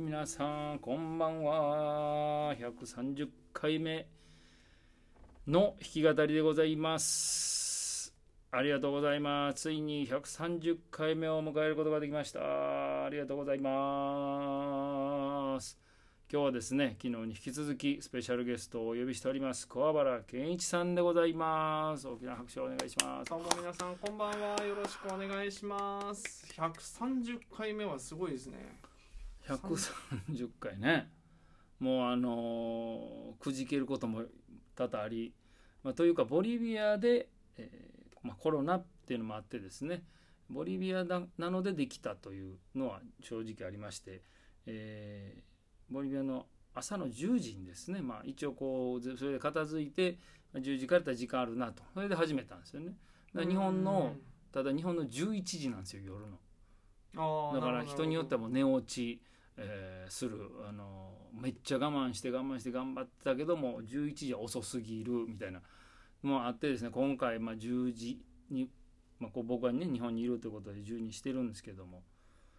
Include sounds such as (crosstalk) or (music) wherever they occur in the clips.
皆さんこんばんは。130回目の弾き語りでございます。ありがとうございますついに130回目を迎えることができました。ありがとうございます。今日はですね昨日に引き続きスペシャルゲストをお呼びしております。小原健一さんでございます。大きな拍手をお願いします。どうも皆さんこんばんは。よろしくお願いします。130回目はすごいですね。130回ね。もうあのーくじけることも多々あり、まあ、というかボリビアで、えーまあ、コロナっていうのもあってですね。ボリビアだなのでできたというのは正直ありまして、えーボリビアの朝の10時にですね、まあ、一応こうずそれで片付いて10時から時間あるなと。それで始めたんですよね。日本のただ日本の11時なんですよ夜の。だから人によってはもう寝落ち、えーする。あのめっちゃ我慢して我慢して頑張ってたけども11時は遅すぎるみたいな。のもあってですね今回まあ10時に、まあ、こう僕はね日本にいるということで10にしてるんですけども。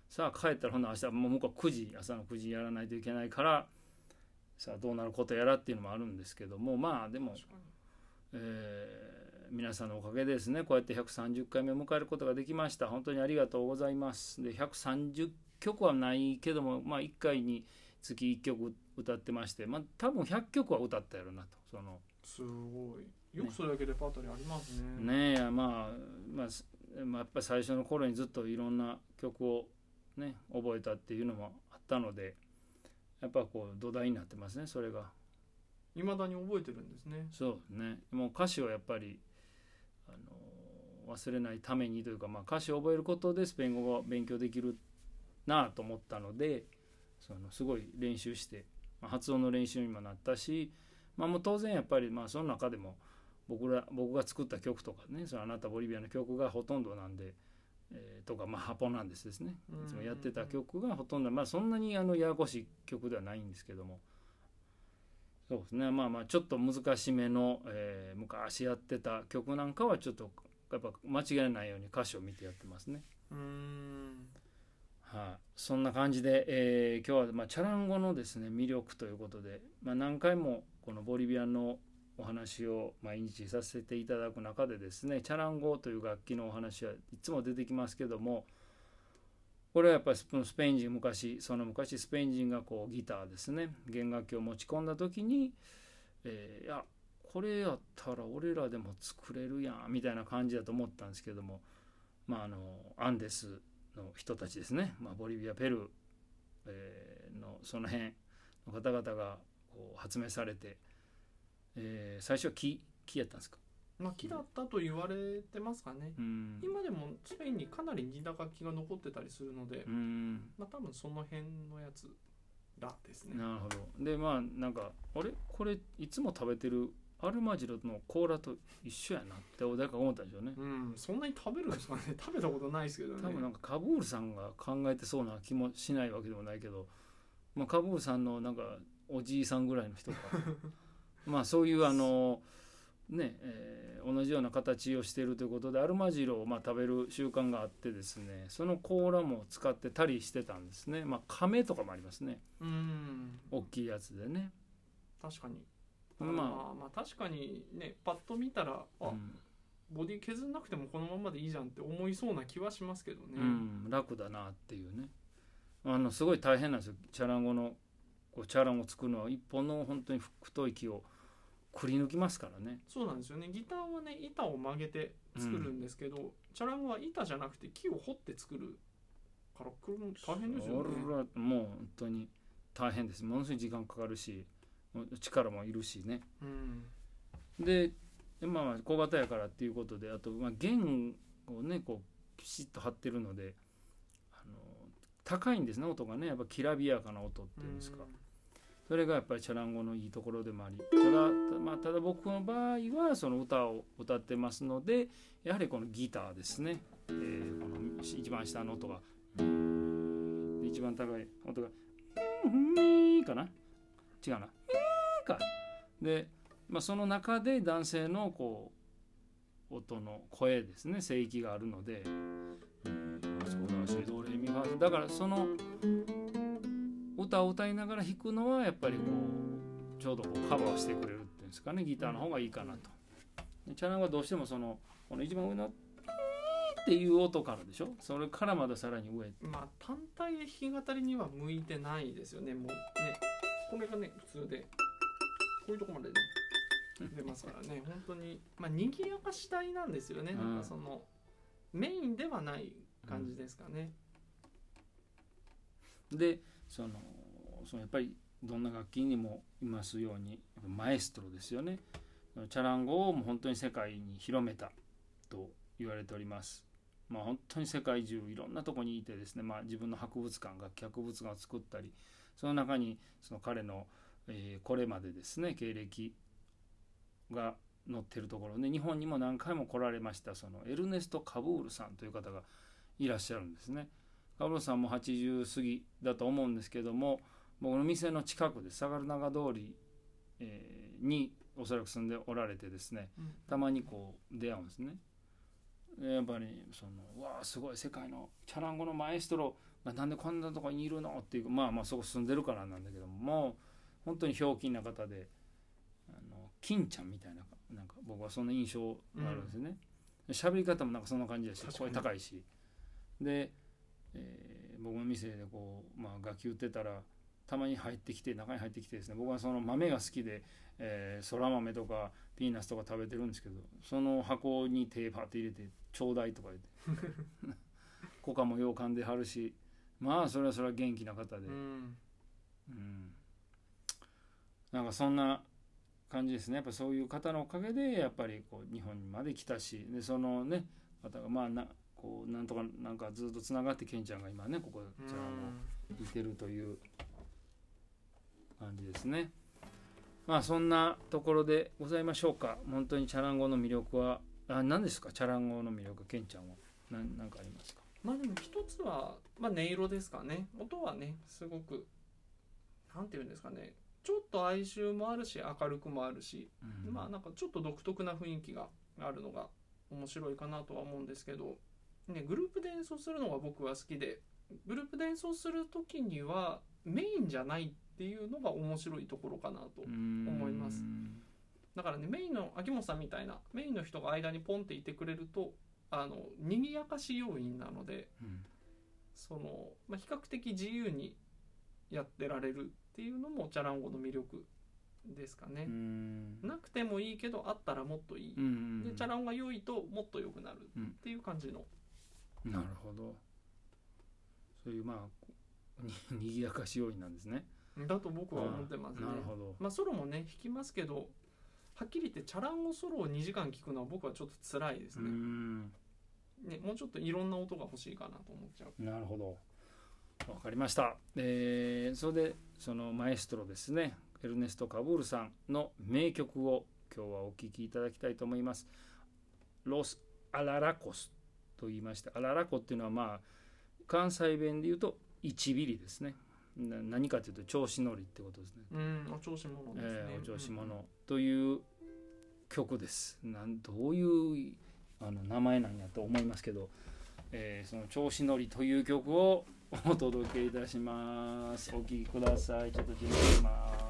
さあ帰ったらほんなら明日もう向こう9時朝の9時やらないといけないからさあどうなることやらっていうのもあるんですけどもまあでもえー皆さんのおかげでですね。こうやって130回目を迎えることができました。本当にありがとうございます。で130曲はないけどもまあ1回につき1曲歌ってましてまあ多分100曲は歌ったやろなとその。すごい。よくそれだけレパートリーありますね。ね。えまあまあすまあやっぱり最初の頃にずっといろんな曲をね覚えたっていうのもあったのでやっぱこう土台になってますねそれが。いまだに覚えてるんですね。そうね。もう歌詞をやっぱりあの忘れないためにというか、まあ、歌詞を覚えることでスペイン語が勉強できるなと思ったのでそのすごい練習して、まあ、発音の練習にもなったし、まあ、もう当然やっぱり、まあ、その中でも僕ら僕が作った曲とかねそのあなたボリビアの曲がほとんどなんで。えーとかまあハポなんですですねいつもやってた曲がほとんどまあそんなにあのややこしい曲ではないんですけどもそうですねまあまあちょっと難しめの、えー昔やってた曲なんかはちょっとやっぱ間違えないように歌詞を見てやってますね。うーんはい、そんな感じで、えー今日はまあチャランゴのですね魅力ということで、まあ、何回もこのボリビアのお話を毎日させていただく中でですねチャランゴという楽器のお話はいつも出てきますけどもこれはやっぱりスペイン人昔その昔スペイン人がこうギターですね弦楽器を持ち込んだ時に、えーいやこれやったら俺らでも作れるやんみたいな感じだと思ったんですけどもまああのアンデスの人たちですね、まあ、ボリビアペルー、えーのその辺の方々がこう発明されて、えー最初は木木やったんですか？まあ木だったと言われてますかね。うん。今でもスペインにかなり似た楽器が残ってたりするのでうん。まあ多分その辺のやつらですね。なるほど。でまあなんかあれ？これいつも食べてるアルマジロの甲羅と一緒やなって誰か思ったんでしょうね。うんそんなに食べるんですかね。(laughs) 食べたことないですけどね。多分なんかカブールさんが考えてそうな気もしないわけでもないけど、まあ、カブールさんのなんかおじいさんぐらいの人が (laughs) まあそういうあのね、えー同じような形をしているということでアルマジロをまあ食べる習慣があってですねその甲羅も使ってたりしてたんですね。まあ亀とかもありますね。うん。大きいやつでね。確かにままああまあ確かにねパッと見たらあ、うん。ボディ削んなくてもこのままでいいじゃんって思いそうな気はしますけどね、うん、楽だなっていうね。あのすごい大変なんですよ。チャランゴのこうチャランを作るのは一本の本当に太い木をくり抜きますからね。そうなんですよね。ギターはね板を曲げて作るんですけど、チャランゴは板じゃなくて木を掘って作るから大変ですよね。もう本当に大変です。ものすごい時間かかるし力もいるしね。うん。ででまあまあ小型やからっていうことであとまあ弦をねこうピシッと張ってるのであの高いんですね音がね。やっぱきらびやかな音っていうんですか、それがやっぱりチャランゴのいいところでもあり。ただた,、まあ、ただ僕の場合はその歌を歌ってますのでやはりこのギターですね、えーこの一番下の音が。で一番高い音が「うんうんかな。違うな「うん」か。で、まあ、その中で男性のこう音の声ですね。声域があるので「だシドレミファだからその歌を歌いながら弾くのはやっぱりこうちょうどこうカバーしてくれるっていうんですかね。ギターの方がいいかなと。でチャランはどうしてもそのこの一番上のっていう音からでしょ。それからまださらに上。まあ単体で弾き語りには向いてないですよね。もうねこれがね普通で。こういうとこまでね出ますからね。(laughs) 本当に。まあ賑やかし隊なんですよね、うん。なんかそのメインではない感じですかね、でそのそのやっぱりどんな楽器にもいますようにやっぱマエストロですよね。チャランゴをもう本当に世界に広めたと言われております。まあ本当に世界中いろんなとこにいてですね、まあ、自分の博物館楽器博物館を作ったりその中にその彼の、えーこれまでですね経歴が載ってるところで日本にも何回も来られましたそのエルネスト・カブールさんという方がいらっしゃるんですね。カブールさんも80過ぎだと思うんですけども僕の店の近くで相良長通り、えーにおそらく住んでおられてですねうんたまにこう出会うんですね。でやっぱりその「うわあすごい世界のチャランゴのマエストロがなんでこんなとこにいるの?」っていうまあまあそこ住んでるからなんだけどももう本当にひょうきんな方であの金ちゃんみたいななんか僕はそんな印象があるんですよね。で喋り方もなんかそんな感じだし声高いし。で、えー僕の店でこう、まあ、楽器売ってたらたまに入ってきて中に入ってきてですね僕はその豆が好きで、えー、そら豆とかピーナッツとか食べてるんですけどその箱に手パッて入れて「ちょうだい」とか言って。(laughs) (laughs) コカもよう噛んではるしまあそれはそれは元気な方で、うん。うん、なんかそんな感じですねやっぱそういう方のおかげでやっぱりこう日本にまで来たしでそのね方がまあなこうなんとかなんかずっとつながってケンちゃんが今ねここじゃあのいてるという感じですね。まあそんなところでございましょうか。本当にチャランゴの魅力はあ何ですか？チャランゴの魅力ケンちゃんは何何かありますか？まあでも一つは、まあ、音色ですかね音はねすごくなんていうんですかねちょっと哀愁もあるし明るくもあるし、うん。まあなんかちょっと独特な雰囲気があるのが面白いかなとは思うんですけど、ね、グループで演奏するのが僕は好きでグループで演奏する時にはメインじゃないっていうのが面白いところかなと思います。だからねメインの秋元さんみたいなメインの人が間にポンっていてくれるとあの賑やかし要因なのでうん。その、まあ、比較的自由にやってられるっていうのもチャランゴの魅力ですかね。う、ん。なくてもいいけどあったらもっといい、うんうんでチャランが良いともっと良くなるうんっていう感じの、なるほど。そういうまあににぎやかし要因なんですね。だと僕は思ってますね。なるほど。まあソロもね弾きますけどはっきり言ってチャランゴソロを2時間聴くのは僕はちょっと辛いですうね,、ん。ねもうちょっといろんな音が欲しいかなと思っちゃう。なるほどわかりました、えーそれでそのマエストロですねエルネスト・カブールさんの名曲を今日はお聴きいただきたいと思います。ロス・アララコスと言いましてアララコっていうのはまあ関西弁で言うと1ビリですね。な何かというと調子乗りってことですね。うんお調子者ですね、えーお調子うん。者という曲です。なんどういうあの名前なんやと思いますけど、えーその調子乗りという曲をお届けいたします。お聴きください。ちょっと準備します。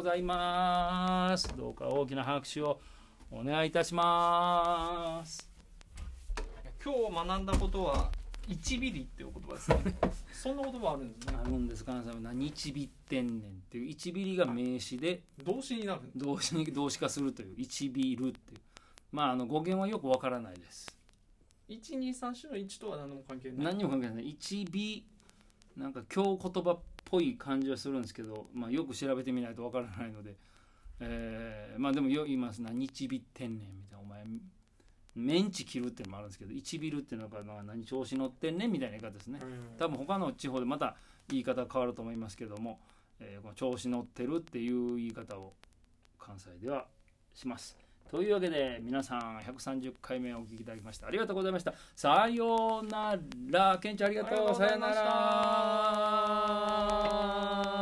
ございます。どうか大きな拍手をお願いいたします。今日学んだことは1ビリっていう言葉ですね。(laughs) そんな言葉あるんですね。あるんです関西は何一ビってんねんっていう一ビリが名詞で動詞になる動詞に動詞化するという一ビルっていう。まああの語源はよくわからないです。123種の1とは何も関係ない。何にも関係ない。一ビなんか京言葉っぽい感じはするんですけど、まあ、よく調べてみないとわからないので、えーまあでもよ言いますな。日ビってんねんみたいなお前メンチ切るっていうのもあるんですけど一ビルっていうのがまあ何調子乗ってんねんみたいな言い方ですね。うん。多分他の地方でまた言い方変わると思いますけども、えーこの調子乗ってるっていう言い方を関西ではします。というわけで皆さん130回目お聞きいただきました。ありがとうございました。さようなら。ケンちゃんありがとう。ありがとうございました。さようなら